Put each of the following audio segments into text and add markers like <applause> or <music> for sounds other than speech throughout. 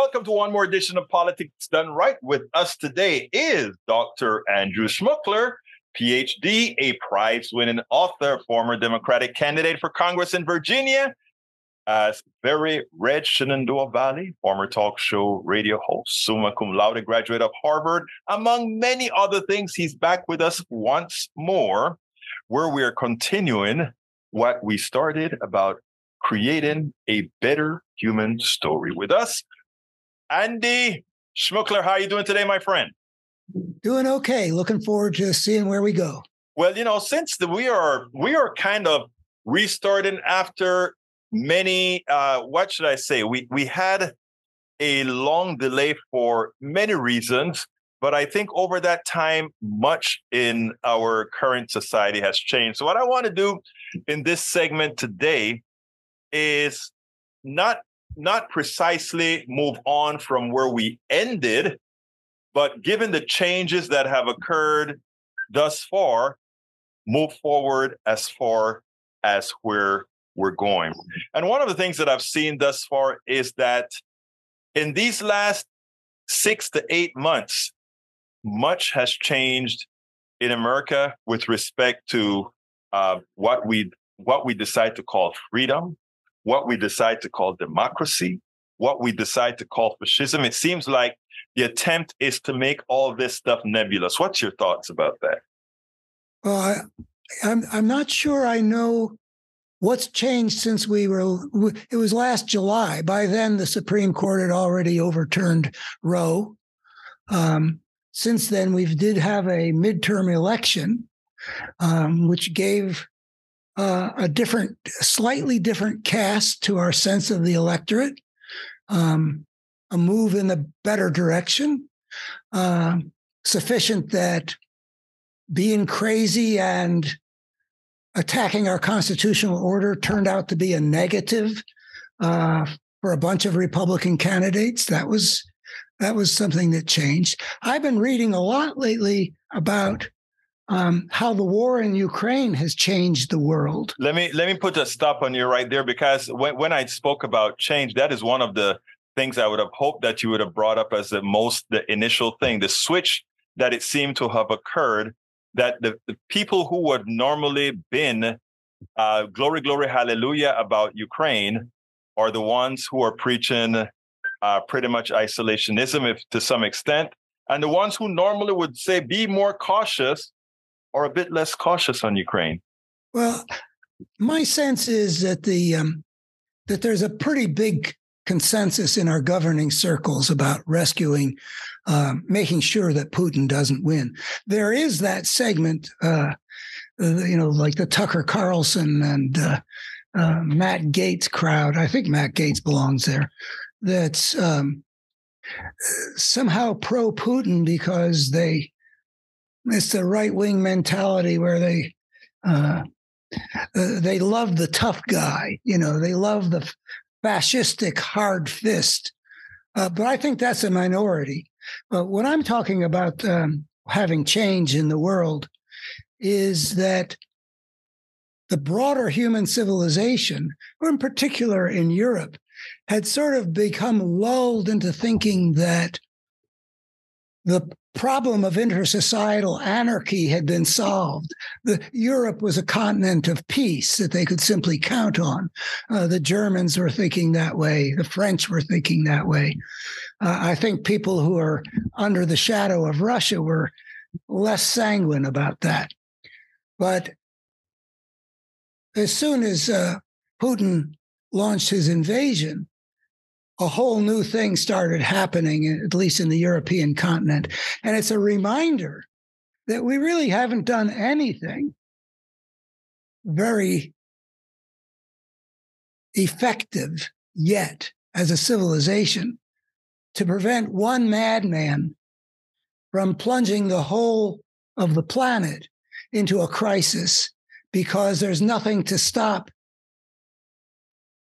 Welcome to one more edition of Politics Done Right. With us today is Dr. Andrew Schmookler, PhD, a prize winning author, former Democratic candidate for Congress in Virginia, as very Red Shenandoah Valley, former talk show radio host, summa cum laude graduate of Harvard, among many other things. He's back with us once more, where we are continuing what we started about creating a better human story. With us, Andy Schmookler, how are you doing today, my friend? Doing okay. Looking forward to seeing where we go. Well, you know, since the, we are we are kind of restarting after many uh what should I say? We we had a long delay for many reasons, but I think over that time much in our current society has changed. So what I want to do in this segment today is not not precisely move on from where we ended, but given the changes that have occurred thus far, move forward as far as where we're going. And one of the things that I've seen thus far is that in these last six to eight months, much has changed in America with respect to uh, what we what we decide to call freedom, what we decide to call democracy, what we decide to call fascism. It seems like the attempt is to make all this stuff nebulous. What's your thoughts about that? Well, I, I'm I'm not sure I know what's changed since we were. It was last July. By then, the Supreme Court had already overturned Roe. Um, since then, we did have a midterm election, um, which gave uh, a different, slightly different cast to our sense of the electorate, um, a move in the better direction, uh, sufficient that being crazy and attacking our constitutional order turned out to be a negative uh, for a bunch of Republican candidates. That was that was something that changed. I've been reading a lot lately about um, how the war in Ukraine has changed the world. Let me let me put a stop on you right there because when, when I spoke about change, that is one of the things I would have hoped that you would have brought up as the most the initial thing, the switch that it seemed to have occurred that the, the people who would normally been uh, glory, glory, hallelujah about Ukraine are the ones who are preaching uh, pretty much isolationism, if to some extent, and the ones who normally would say be more cautious are a bit less cautious on Ukraine? Well, my sense is that the um, that there's a pretty big consensus in our governing circles about rescuing, uh, making sure that Putin doesn't win. There is that segment, uh, uh, you know, like the Tucker Carlson and uh, uh, Matt Gaetz crowd. I think Matt Gaetz belongs there. That's um, somehow pro Putin because they it's the right wing mentality where they uh, uh, they love the tough guy. You know, they love the fascistic hard fist. Uh, but I think that's a minority. But what I'm talking about um, having change in the world is that the broader human civilization, or in particular in Europe, had sort of become lulled into thinking that the problem of intersocietal anarchy had been solved. The, Europe was a continent of peace that they could simply count on. Uh, the Germans were thinking that way. The French were thinking that way. Uh, I think people who are under the shadow of Russia were less sanguine about that. But as soon as uh, Putin launched his invasion, a whole new thing started happening, at least in the European continent. And it's a reminder that we really haven't done anything very effective yet as a civilization to prevent one madman from plunging the whole of the planet into a crisis because there's nothing to stop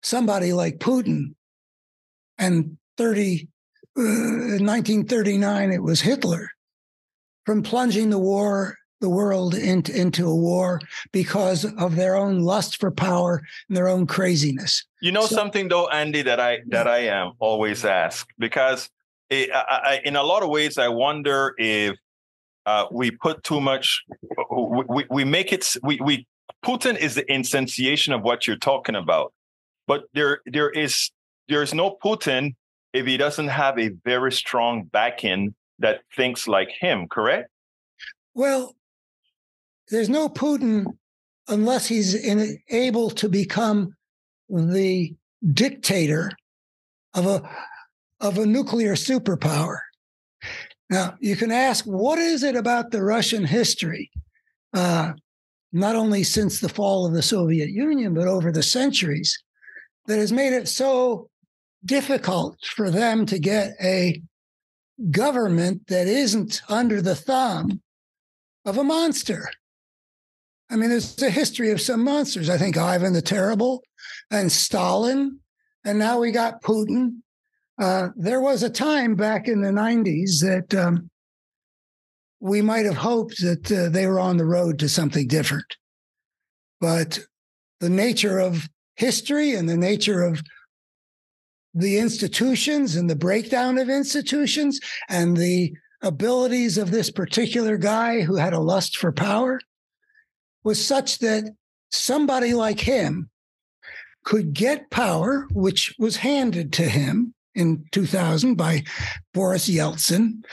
somebody like Putin and 30, uh, 1939, it was Hitler, from plunging the war, the world into, into a war because of their own lust for power and their own craziness. You know so, something though, Andy, that I that I am always ask because it, I, I, in a lot of ways I wonder if uh, we put too much. We, we make it. We, we Putin is the instantiation of what you're talking about, but there there is there is no Putin if he doesn't have a very strong backing that thinks like him. Correct? Well, there's no Putin unless he's in, able to become the dictator of a of a nuclear superpower. Now, you can ask, what is it about the Russian history, uh, not only since the fall of the Soviet Union, but over the centuries, that has made it so difficult for them to get a government that isn't under the thumb of a monster? I mean, there's a history of some monsters. I think Ivan the Terrible and Stalin, and now we got Putin. Uh, there was a time back in the 90s that um, we might have hoped that uh, they were on the road to something different. But the nature of history and the nature of the institutions and the breakdown of institutions and the abilities of this particular guy who had a lust for power was such that somebody like him could get power, which was handed to him in 2000 by Boris Yeltsin,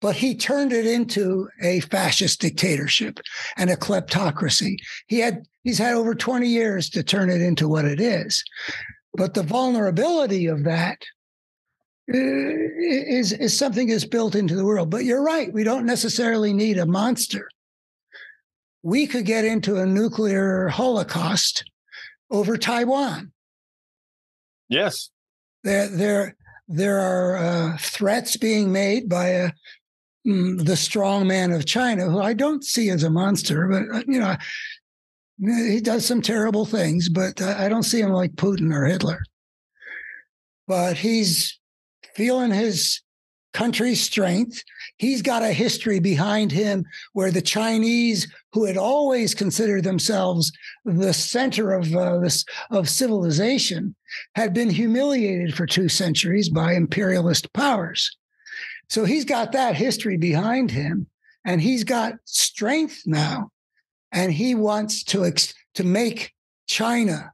but he turned it into a fascist dictatorship and a kleptocracy. He had he's had over 20 years to turn it into what it is. But the vulnerability of that uh, is, is something that's built into the world. But you're right, we don't necessarily need a monster we could get into a nuclear holocaust over Taiwan. Yes. There, there, there are uh, threats being made by a, uh, mm, the strong man of China, who I don't see as a monster, but uh, you know, he does some terrible things, but I don't see him like Putin or Hitler. But he's feeling his country's strength. He's got a history behind him where the Chinese, who had always considered themselves the center of uh, this of civilization, had been humiliated for two centuries by imperialist powers. So he's got that history behind him, and he's got strength now, and he wants to ex- to make China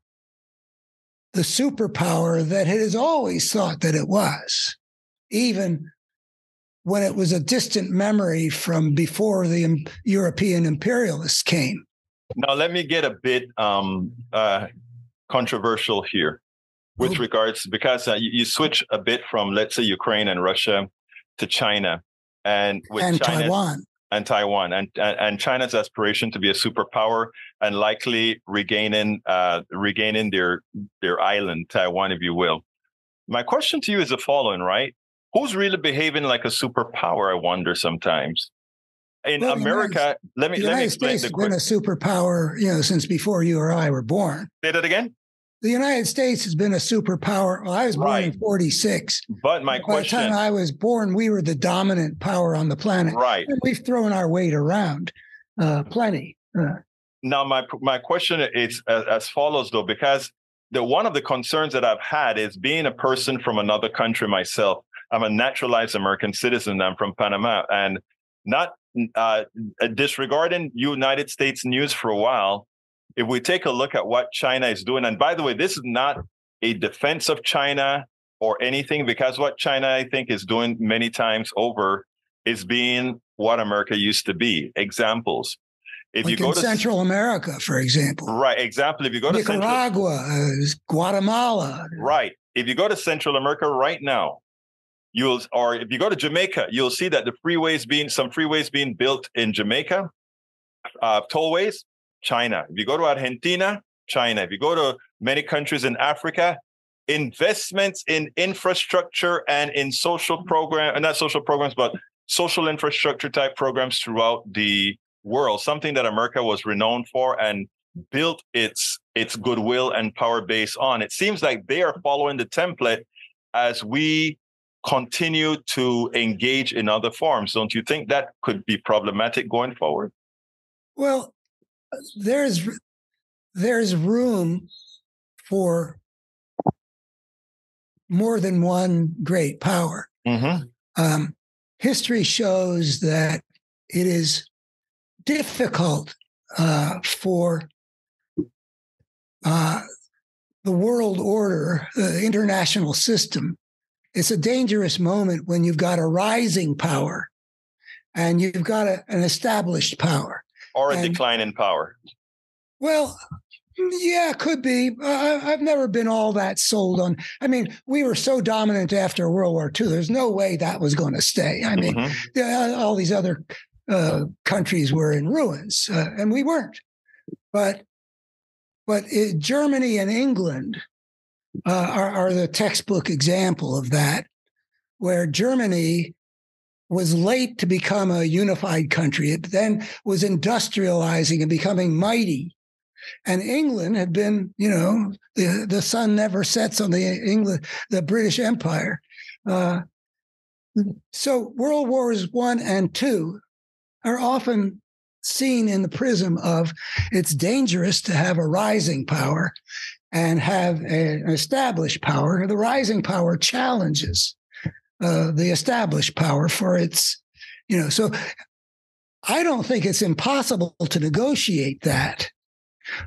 the superpower that it has always thought that it was, even when it was a distant memory from before the European imperialists came. Now, let me get a bit um, uh, controversial here with oh. regards because uh, you, you, switch a bit from, let's say, Ukraine and Russia to China, and with and China, Taiwan and Taiwan, and, and, China's aspiration to be a superpower and likely regaining uh, regaining their their island, Taiwan, if you will. My question to you is the following, right? who's really behaving like a superpower? I wonder sometimes. In well, America, United, let me let me explain. States has been a superpower, you know, since before you or I were born. Say that again. The United States has been a superpower. Well, I was born right. in '46. But my By question: By the time I was born, we were the dominant power on the planet. Right. And we've thrown our weight around uh, plenty. Uh, now, my my question is as, as follows, though, because the one of the concerns that I've had is being a person from another country myself. I'm a naturalized American citizen. I'm from Panama, and not uh, disregarding United States news for a while. If we take a look at what China is doing, and by the way, this is not a defense of China or anything, because what China I think is doing many times over is being what America used to be. Examples. If like you go to Central America, for example, right? Example, if you go to Nicaragua, Central, uh, Guatemala, right? If you go to Central America right now, you'll or if you go to Jamaica, you'll see that the freeways being some freeways being built in Jamaica, uh, tollways, China. If you go to Argentina, China. If you go to many countries in Africa, investments in infrastructure and in social program, and not social programs, but social infrastructure type programs throughout the world, something that America was renowned for and built its its goodwill and power base on. It seems like they are following the template as we continue to engage in other forms. Don't you think that could be problematic going forward? Well, there's there's room for more than one great power. Mm-hmm. Um, history shows that it is difficult uh, for uh, the world order, the international system. It's a dangerous moment when you've got a rising power and you've got a, an established power. Or a And- decline in power. Well, yeah, could be. Uh, I've never been all that sold on. I mean, we were so dominant after World War II. There's no way that was going to stay. I mean, Mhm. yeah, all these other uh, countries were in ruins, uh, and we weren't. But but it, Germany and England uh, are, are the textbook example of that, where Germany was late to become a unified country. It then was industrializing and becoming mighty. And England had been, you know, the, the sun never sets on the England, the British Empire. Uh, so World Wars One and Two are often seen in the prism of it's dangerous to have a rising power and have a- an established power. The rising power challenges uh, the established power for its, you know, so I don't think it's impossible to negotiate that.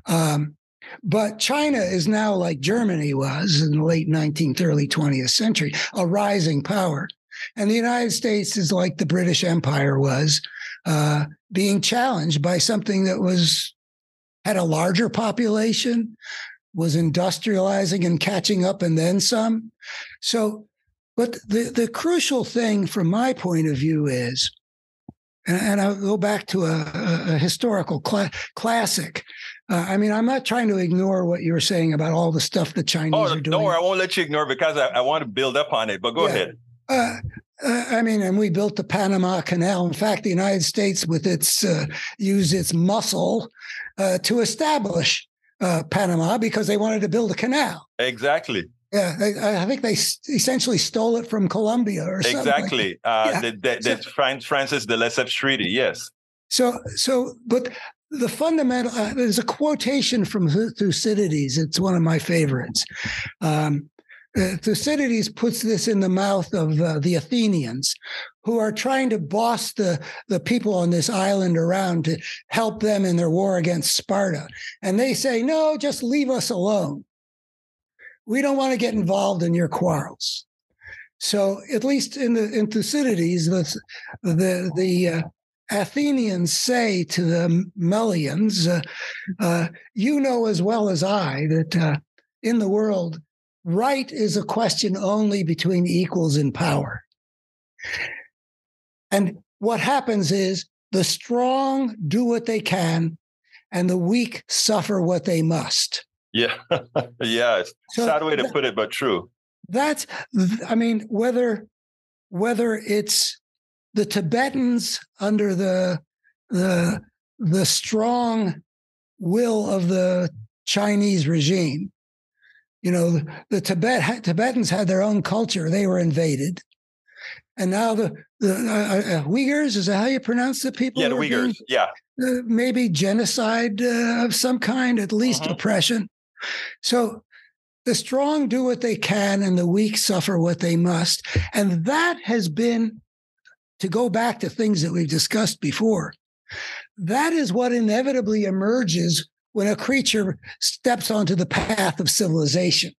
Um, but China is now like Germany was in the late 19th, early 20th century, a rising power. And the United States is like the British Empire was, uh, being challenged by something that was had a larger population, was industrializing and catching up, and then some. So, but the the crucial thing from my point of view is, and, I'll go back to a, a, historical cla- classic. Uh, I mean, I'm not trying to ignore what you were saying about all the stuff the Chinese Oh, are doing. don't worry. I won't let you ignore because I, I want to build up on it. But go Yeah. ahead. Uh, uh, I mean, and we built the Panama Canal. In fact, the United States, with its uh, used its muscle uh, to establish uh, Panama because they wanted to build a canal. Exactly. Yeah, I, I think they essentially stole it from Colombia or something. Exactly. <laughs> Uh, Yeah. the, the, the Fran- Francis de Lesseps Treaty. Yes. So, so, but the fundamental uh, there's a quotation from Thucydides. It's one of my favorites. Um, uh, Thucydides puts this in the mouth of uh, the Athenians, who are trying to boss the the people on this island around to help them in their war against Sparta, and they say, "No, just leave us alone. We don't want to get involved in your quarrels." So, at least in the in Thucydides, the the the uh, Athenians say to the Melians, uh, uh, you know as well as I that uh, in the world, right is a question only between equals in power. And what happens is the strong do what they can, and the weak suffer what they must. Yeah. <laughs> yeah. It's So sad way to th- put it, but true. that's i mean whether whether it's the tibetans under the the the strong will of the chinese regime you know the, tibet tibetans had their own culture they were invaded and now the the uh, uh, uyghurs is that how you pronounce the people Yeah, the are being- Uyghurs. Yeah. uh, maybe genocide uh, of some kind, at least Mhm. oppression. So the strong do what they can and the weak suffer what they must. And that has been, to go back to things that we've discussed before, that is what inevitably emerges when a creature steps onto the path of civilization.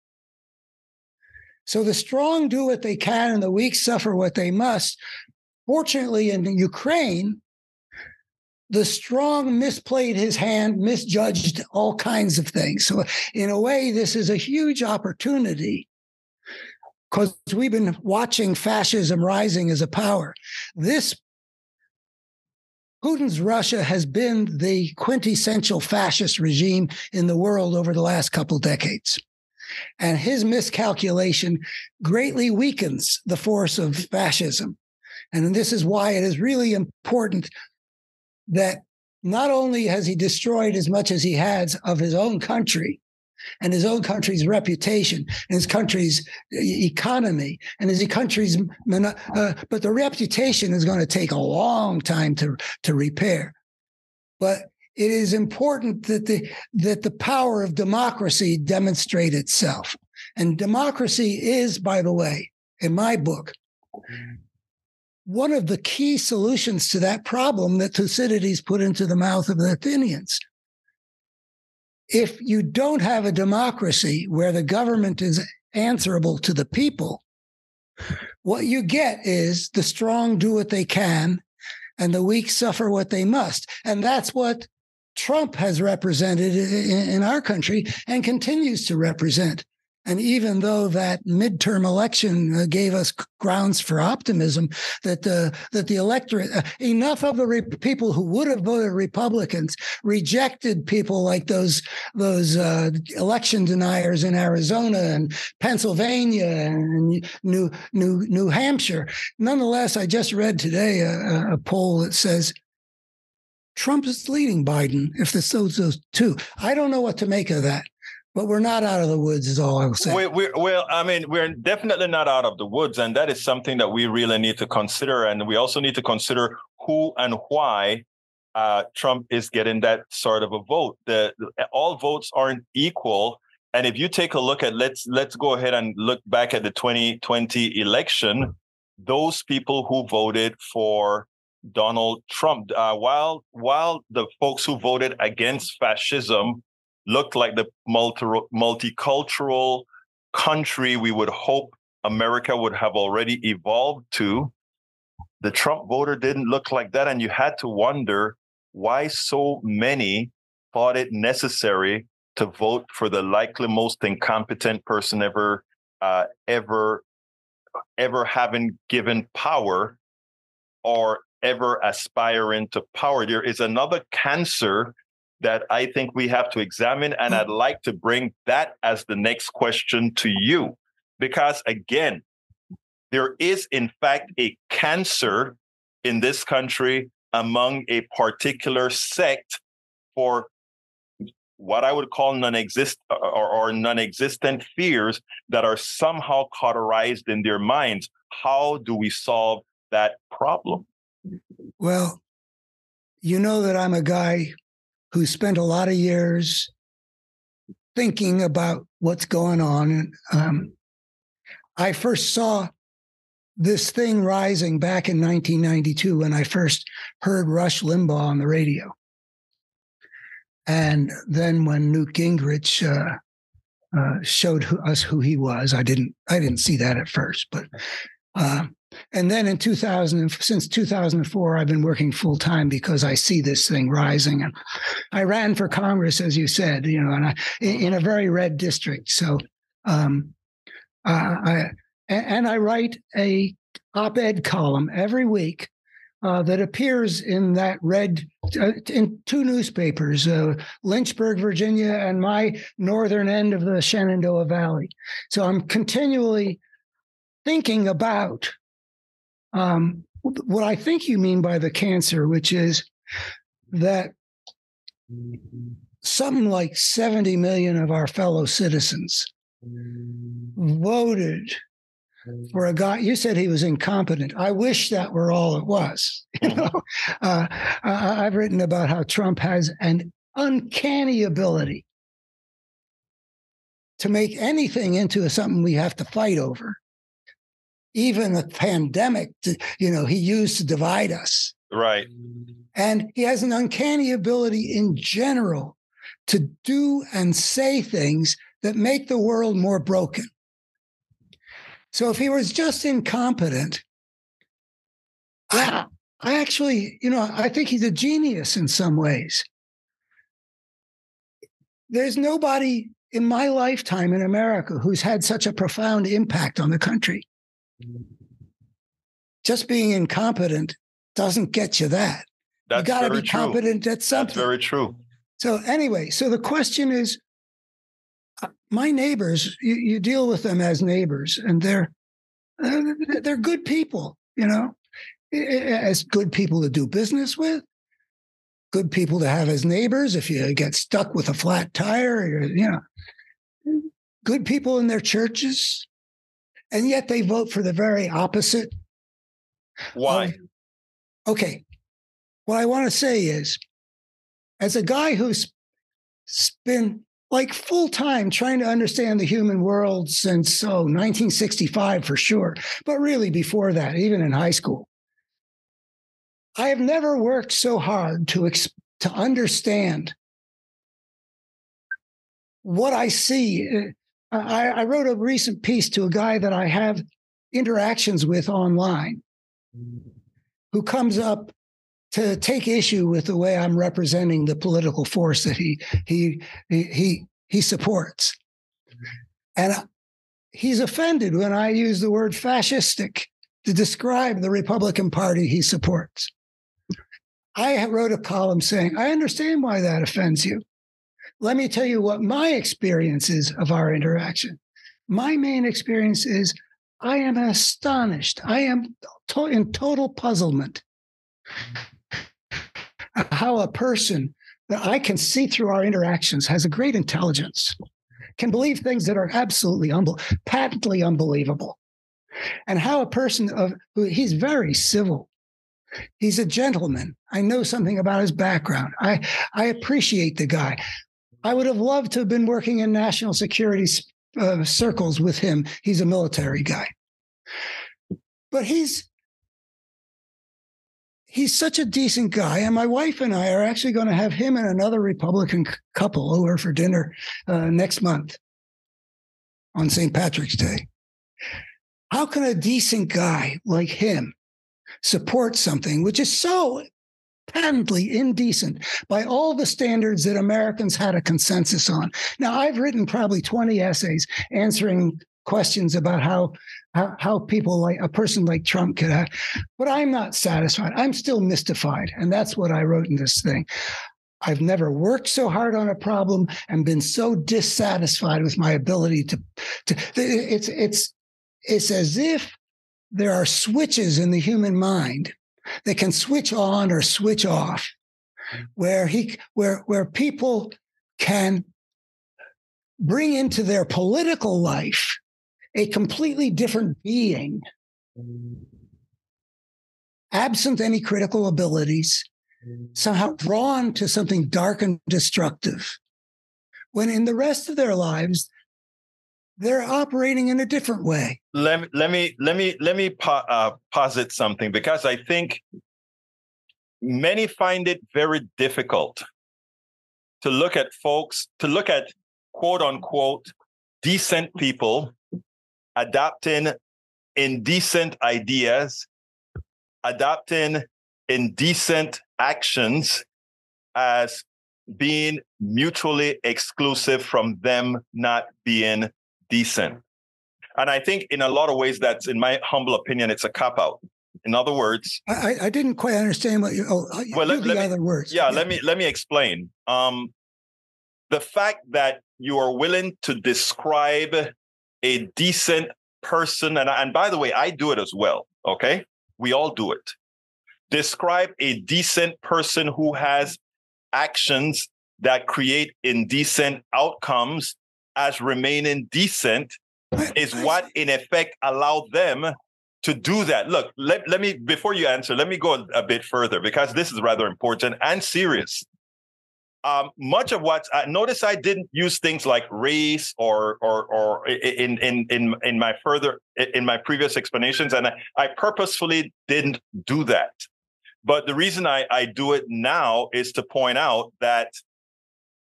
So the strong do what they can and the weak suffer what they must. Fortunately, in Ukraine, the strong misplayed his hand, misjudged all kinds of things. So, in a way, this is a huge opportunity because we've been watching fascism rising as a power. This Putin's Russia has been the quintessential fascist regime in the world over the last couple decades. And his miscalculation greatly weakens the force of fascism. And this is why it is really important that not only has he destroyed as much as he has of his own country and his own country's reputation and his country's economy and his country's uh, but the reputation is going to take a long time to to repair but it is important that the that the power of democracy demonstrate itself. And democracy is, by the way, in my book, one of the key solutions to that problem that Thucydides put into the mouth of the Athenians. If you don't have a democracy where the government is answerable to the people, what you get is the strong do what they can and the weak suffer what they must. And that's what Trump has represented in, our country and continues to represent. And even though that midterm election uh, gave us grounds for optimism that the that the electorate, uh, enough of the re- people who would have voted Republicans rejected people like those those uh, election deniers in Arizona and Pennsylvania and New New New Hampshire. Nonetheless, I just read today a, a poll that says Trump is leading Biden if this those those two. I don't know what to make of that but we're not out of the woods is all i'll say we, we, well i mean we're definitely not out of the woods and that is something that we really need to consider and we also need to consider who and why uh, trump is getting that sort of a vote. The all votes aren't equal and if you take a look at let's let's go ahead and look back at the 2020 election those people who voted for donald trump uh, while while the folks who voted against fascism looked like the multi- multicultural country we would hope America would have already evolved to. The Trump voter didn't look like that. And you had to wonder why so many thought it necessary to vote for the likely most incompetent person ever, uh, ever, ever having given power or ever aspiring to power. There is another cancer that I think we have to examine. And I'd like to bring that as the next question to you. Because again, there is, in fact, a cancer in this country among a particular sect for what I would call non-exist or, or, non-existent fears that are somehow cauterized in their minds. How do we solve that problem? Well, you know that I'm a guy who spent a lot of years thinking about what's going on. Um, I first saw this thing rising back in 1992 when I first heard Rush Limbaugh on the radio. And then when Newt Gingrich uh, uh, showed who, us who he was, I didn't I didn't see that at first, but uh, and then in 2000, since 2004, I've been working full time because I see this thing rising. And I ran for Congress, as you said, you know, and I, in a very red district. So, um, uh, I and I write a op-ed column every week uh, that appears in that red uh, in two newspapers, uh, Lynchburg, Virginia, and my northern end of the Shenandoah Valley. So I'm continually thinking about um, what I think you mean by the cancer, which is that something like 70 million of our fellow citizens voted for a guy you said he was incompetent. I wish that were all it was you know? Uh, i've written about how trump has an uncanny ability to make anything into something we have to fight over even the pandemic, to, you know, he used to divide us. Right. And he has an uncanny ability in general to do and say things that make the world more broken. So if he was just incompetent, I, <laughs> I actually, you know, I think he's a genius in some ways. There's nobody in my lifetime in America who's had such a profound impact on the country. Just being incompetent doesn't get you that. That's you got to be true. competent at something. That's very true. So anyway, so the question is, uh, my neighbors, you, you deal with them as neighbors, and they're uh, they're good people, you know, as good people to do business with, good people to have as neighbors. If you get stuck with a flat tire, you know, good people in their churches, and yet they vote for the very opposite. Why? Um, okay. What I want to say is as a guy who's been like full time trying to understand the human world since oh, 1965 for sure, but really before that, even in high school. I have never worked so hard to to understand what I see. Eh, I, I wrote a recent piece to a guy that I have interactions with online, who comes up to take issue with the way I'm representing the political force that he he he he supports. And he's offended when I use the word fascistic to describe the Republican Party he supports. I wrote a column saying, I understand why that offends you. Let me tell you what my experience is of our interaction. My main experience is I am astonished. I am to- in total puzzlement how a person that I can see through our interactions has a great intelligence, can believe things that are absolutely humble, patently unbelievable, and how a person of who he's very civil. He's a gentleman. I know something about his background. I I appreciate the guy. I would have loved to have been working in national security uh, circles with him. He's a military guy, but he's he's such a decent guy. And my wife and I are actually going to have him and another Republican couple over for dinner uh, next month on St. Patrick's Day. How can a decent guy like him support something which is so patently indecent by all the standards that Americans had a consensus on? Now, I've written probably 20 essays answering questions about how how, how people like a person like Trump could have. But I'm not satisfied. I'm still mystified. And that's what I wrote in this thing. I've never worked so hard on a problem and been so dissatisfied with my ability to, to it's it's it's as if there are switches in the human mind that can switch on or switch off mm. where he where where people can bring into their political life a completely different being, absent any critical abilities, somehow drawn to something dark and destructive, when in the rest of their lives, they're operating in a different way. Let me let me let me let me po- uh, posit something because I think many find it very difficult to look at folks to look at quote unquote decent people adopting indecent ideas, adopting indecent actions as being mutually exclusive from them not being decent. And I think in a lot of ways, that's, in my humble opinion, it's a cop out. In other words, I, I didn't quite understand what you. Oh, well, let, let other me, words. Yeah, yeah, let me let me explain. Um, the fact that you are willing to describe a decent person, and, and by the way, I do it as well. Okay. We all do it. Describe a decent person who has actions that create indecent outcomes as remaining decent is what in effect allowed them to do that. Look, let, let me, before you answer, let me go a bit further because this is rather important and serious um, much of what I notice I didn't use things like race or or or in in in in my further in my previous explanations, and I, I purposefully didn't do that. But the reason I, I do it now is to point out that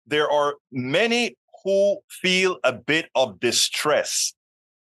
there are many who feel a bit of distress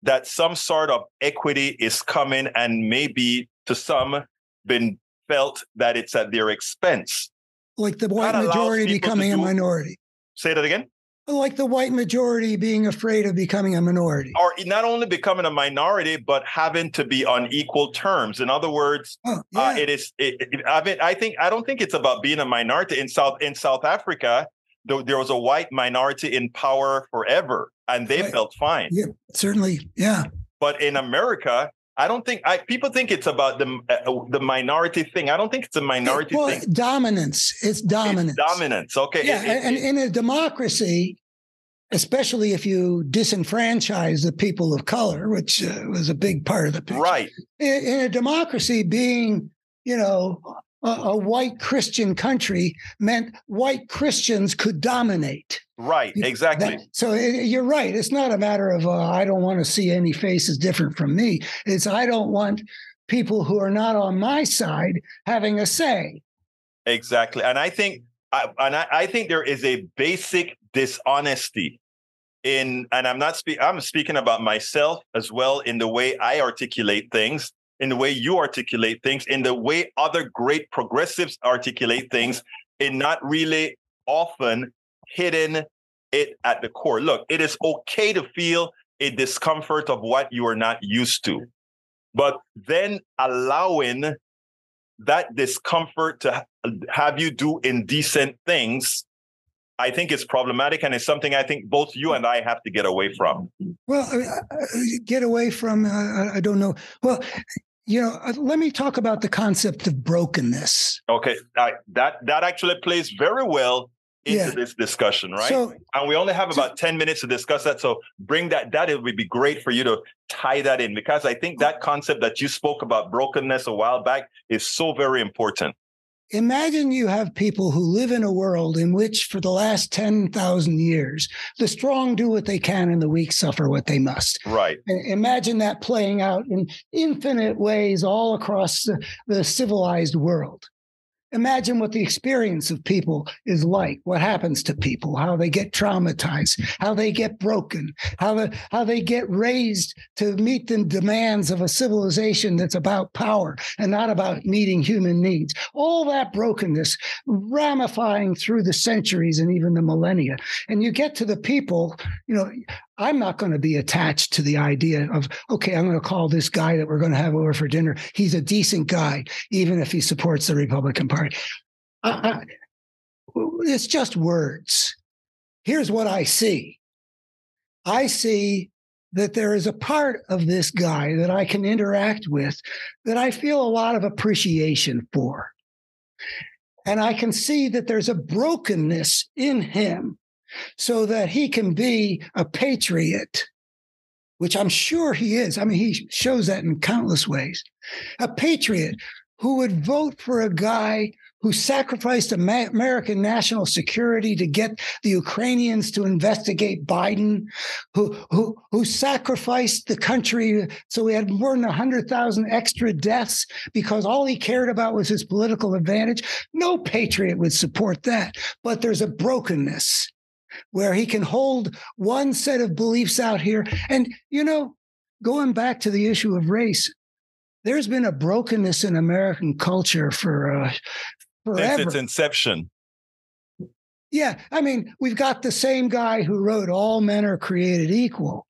that some sort of equity is coming and maybe to some been felt that it's at their expense like the white majority becoming a minority. Say that again. Like the white majority being afraid of becoming a minority. Or not only becoming a minority, but having to be on equal terms. In other words, oh, uh, yeah. uh, it is. It, it, I mean, I think I don't think it's about being a minority in South in South Africa. There was a white minority in power forever, and they right. felt fine. Yeah, certainly. Yeah. But in America, I don't think I, people think it's about the uh, the minority thing. I don't think it's a minority well, thing. Dominance. It's dominance. It's dominance. Okay. Yeah, it, and, in a democracy, especially if you disenfranchise the people of color, which uh, was a big part of the picture. Right. In, in, a democracy, being you know a, a white Christian country meant white Christians could dominate. Right, exactly. That, so it, you're right. It's not a matter of uh, I don't want to see any faces different from me. It's I don't want people who are not on my side having a say. Exactly, and I think, I, and I, I think there is a basic dishonesty in, and I'm not speaking. I'm speaking about myself as well in the way I articulate things in the way you articulate things, in the way other great progressives articulate things, and not really often hitting it at the core. Look, it is okay to feel a discomfort of what you are not used to, but then allowing that discomfort to have you do indecent things I think it's problematic, and it's something I think both you and I have to get away from. Well, get away from uh, I don't know. Well, you know, uh, let me talk about the concept of brokenness. Okay, I, that that actually plays very well into yeah. this discussion, right? So, and we only have about 10 minutes to discuss that. So bring that, that it would be great for you to tie that in because I think that concept that you spoke about brokenness a while back is so very important. Imagine you have people who live in a world in which, for the last 10,000 years, the strong do what they can and the weak suffer what they must. Right. And imagine that playing out in infinite ways all across the, the civilized world imagine what the experience of people is like. What happens to people? How they get traumatized? How they get broken? How, the, how they get raised to meet the demands of a civilization that's about power and not about meeting human needs. All that brokenness ramifying through the centuries and even the millennia. And you get to the people you know I'm not going to be attached to the idea of, okay, I'm going to call this guy that we're going to have over for dinner. He's a decent guy, even if he supports the Republican Party. I, I, it's just words. Here's what I see I see that there is a part of this guy that I can interact with that I feel a lot of appreciation for. And I can see that there's a brokenness in him so that he can be a patriot, which I'm sure he is. I mean, he shows that in countless ways. A patriot who would vote for a guy who sacrificed American national security to get the Ukrainians to investigate Biden, who, who, who sacrificed the country so we had more than 100,000 extra deaths because all he cared about was his political advantage. No patriot would support that. But there's a brokenness where he can hold one set of beliefs out here. And, you know, going back to the issue of race, there's been a brokenness in American culture for uh, forever. Since its inception. Yeah. I mean, we've got the same guy who wrote All Men Are Created Equal,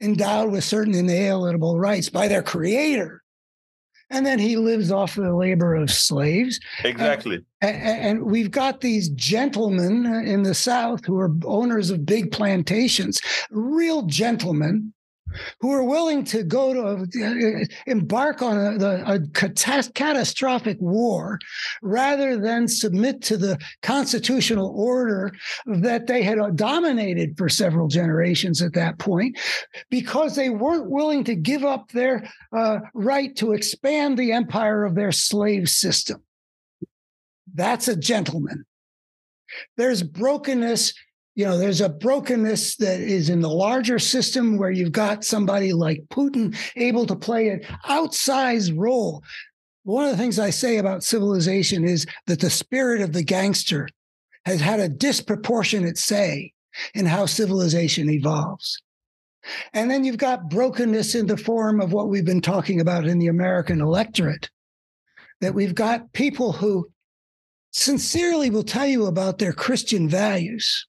endowed with certain inalienable rights by their creator and then he lives off of the labor of slaves. Exactly. And, and, we've got these gentlemen uh, in the South who are owners of big plantations, real gentlemen who are willing to go to embark on a, a, catastrophic war rather than submit to the constitutional order that they had dominated for several generations at that point because they weren't willing to give up their uh, right to expand the empire of their slave system. That's a gentleman. There's brokenness you know, there's a brokenness that is in the larger system where you've got somebody like Putin able to play an outsized role. One of the things I say about civilization is that the spirit of the gangster has had a disproportionate say in how civilization evolves. And then you've got brokenness in the form of what we've been talking about in the American electorate, that we've got people who sincerely will tell you about their Christian values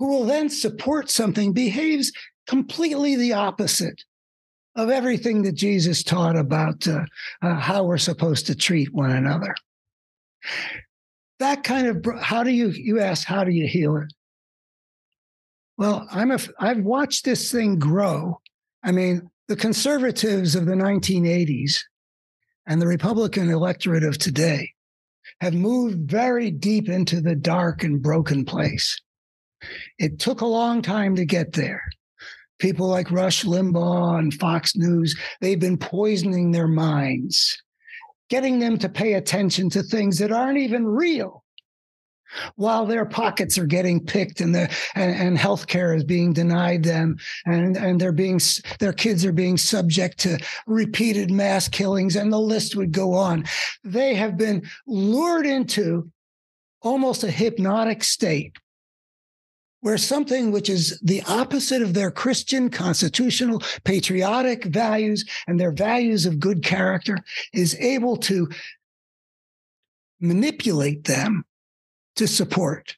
who will then support something behaves completely the opposite of everything that Jesus taught about uh, uh, how we're supposed to treat one another. That kind of how do you you ask how do you heal it? Well, I'm a I've watched this thing grow. I mean, the conservatives of the 1980s and the Republican electorate of today have moved very deep into the dark and broken place. It took a long time to get there. People like Rush Limbaugh and Fox News, they've been poisoning their minds getting them to pay attention to things that aren't even real while their pockets are getting picked and the and, and health care is being denied them and and they're being their kids are being subject to repeated mass killings and the list would go on they have been lured into almost a hypnotic state where something which is the opposite of their Christian, constitutional, patriotic values and their values of good character is able to manipulate them to support.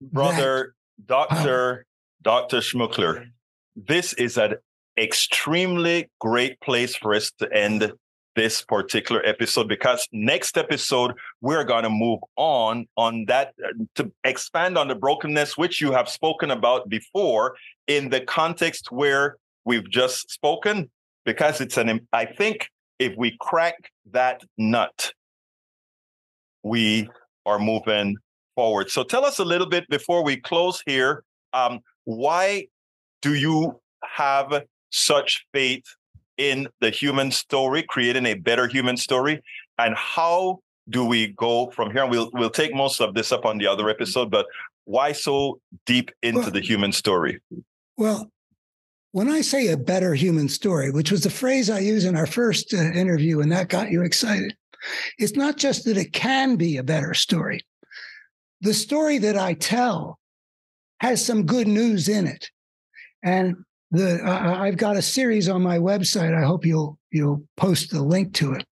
Brother, Dr. Dr. Schmookler, this is an extremely great place for us to end this particular episode because next episode we're going to move on on that uh, to expand on the brokenness which you have spoken about before in the context where we've just spoken because it's an i think if we crack that nut we are moving forward. So tell us a little bit before we close here um, why do you have such faith in the human story, creating a better human story, and how do we go from here? And we'll we'll take most of this up on the other episode, but why so deep into well, the human story? Well, when I say a better human story, which was the phrase I used in our first uh, interview, and that got you excited, it's not just that it can be a better story. The story that I tell has some good news in it. And the uh, I've got a series on my website. I hope you'll you'll post the link to it.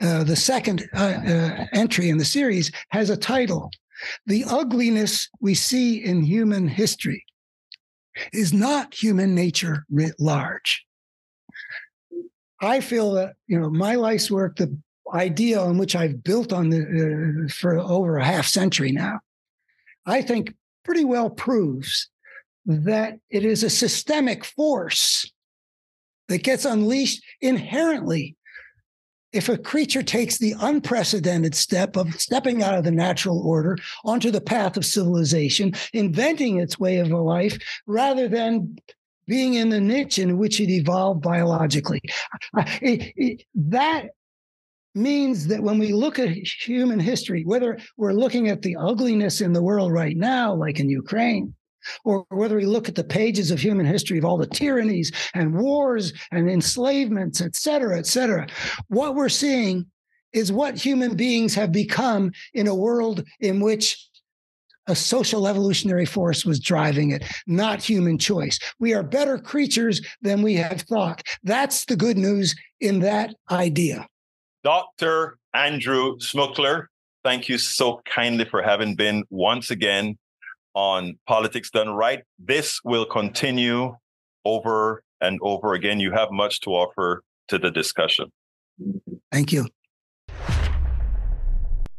Uh, the second uh, uh, entry in the series has a title: "The ugliness we see in human history is not human nature writ large." I feel that you know my life's work, the idea on which I've built on the uh, for over a half century now, I think pretty well proves that it is a systemic force that gets unleashed inherently if a creature takes the unprecedented step of stepping out of the natural order onto the path of civilization, inventing its way of life, rather than being in the niche in which it evolved biologically. It, it, that means that when we look at human history, whether we're looking at the ugliness in the world right now, like in Ukraine, or whether we look at the pages of human history of all the tyrannies and wars and enslavements, et cetera, et cetera, what we're seeing is what human beings have become in a world in which a social evolutionary force was driving it, not human choice. We are better creatures than we have thought. That's the good news in that idea. Dr. Andrew Schmookler, thank you so kindly for having been once again on politics done right. This will continue over and over again. You have much to offer to the discussion. Thank you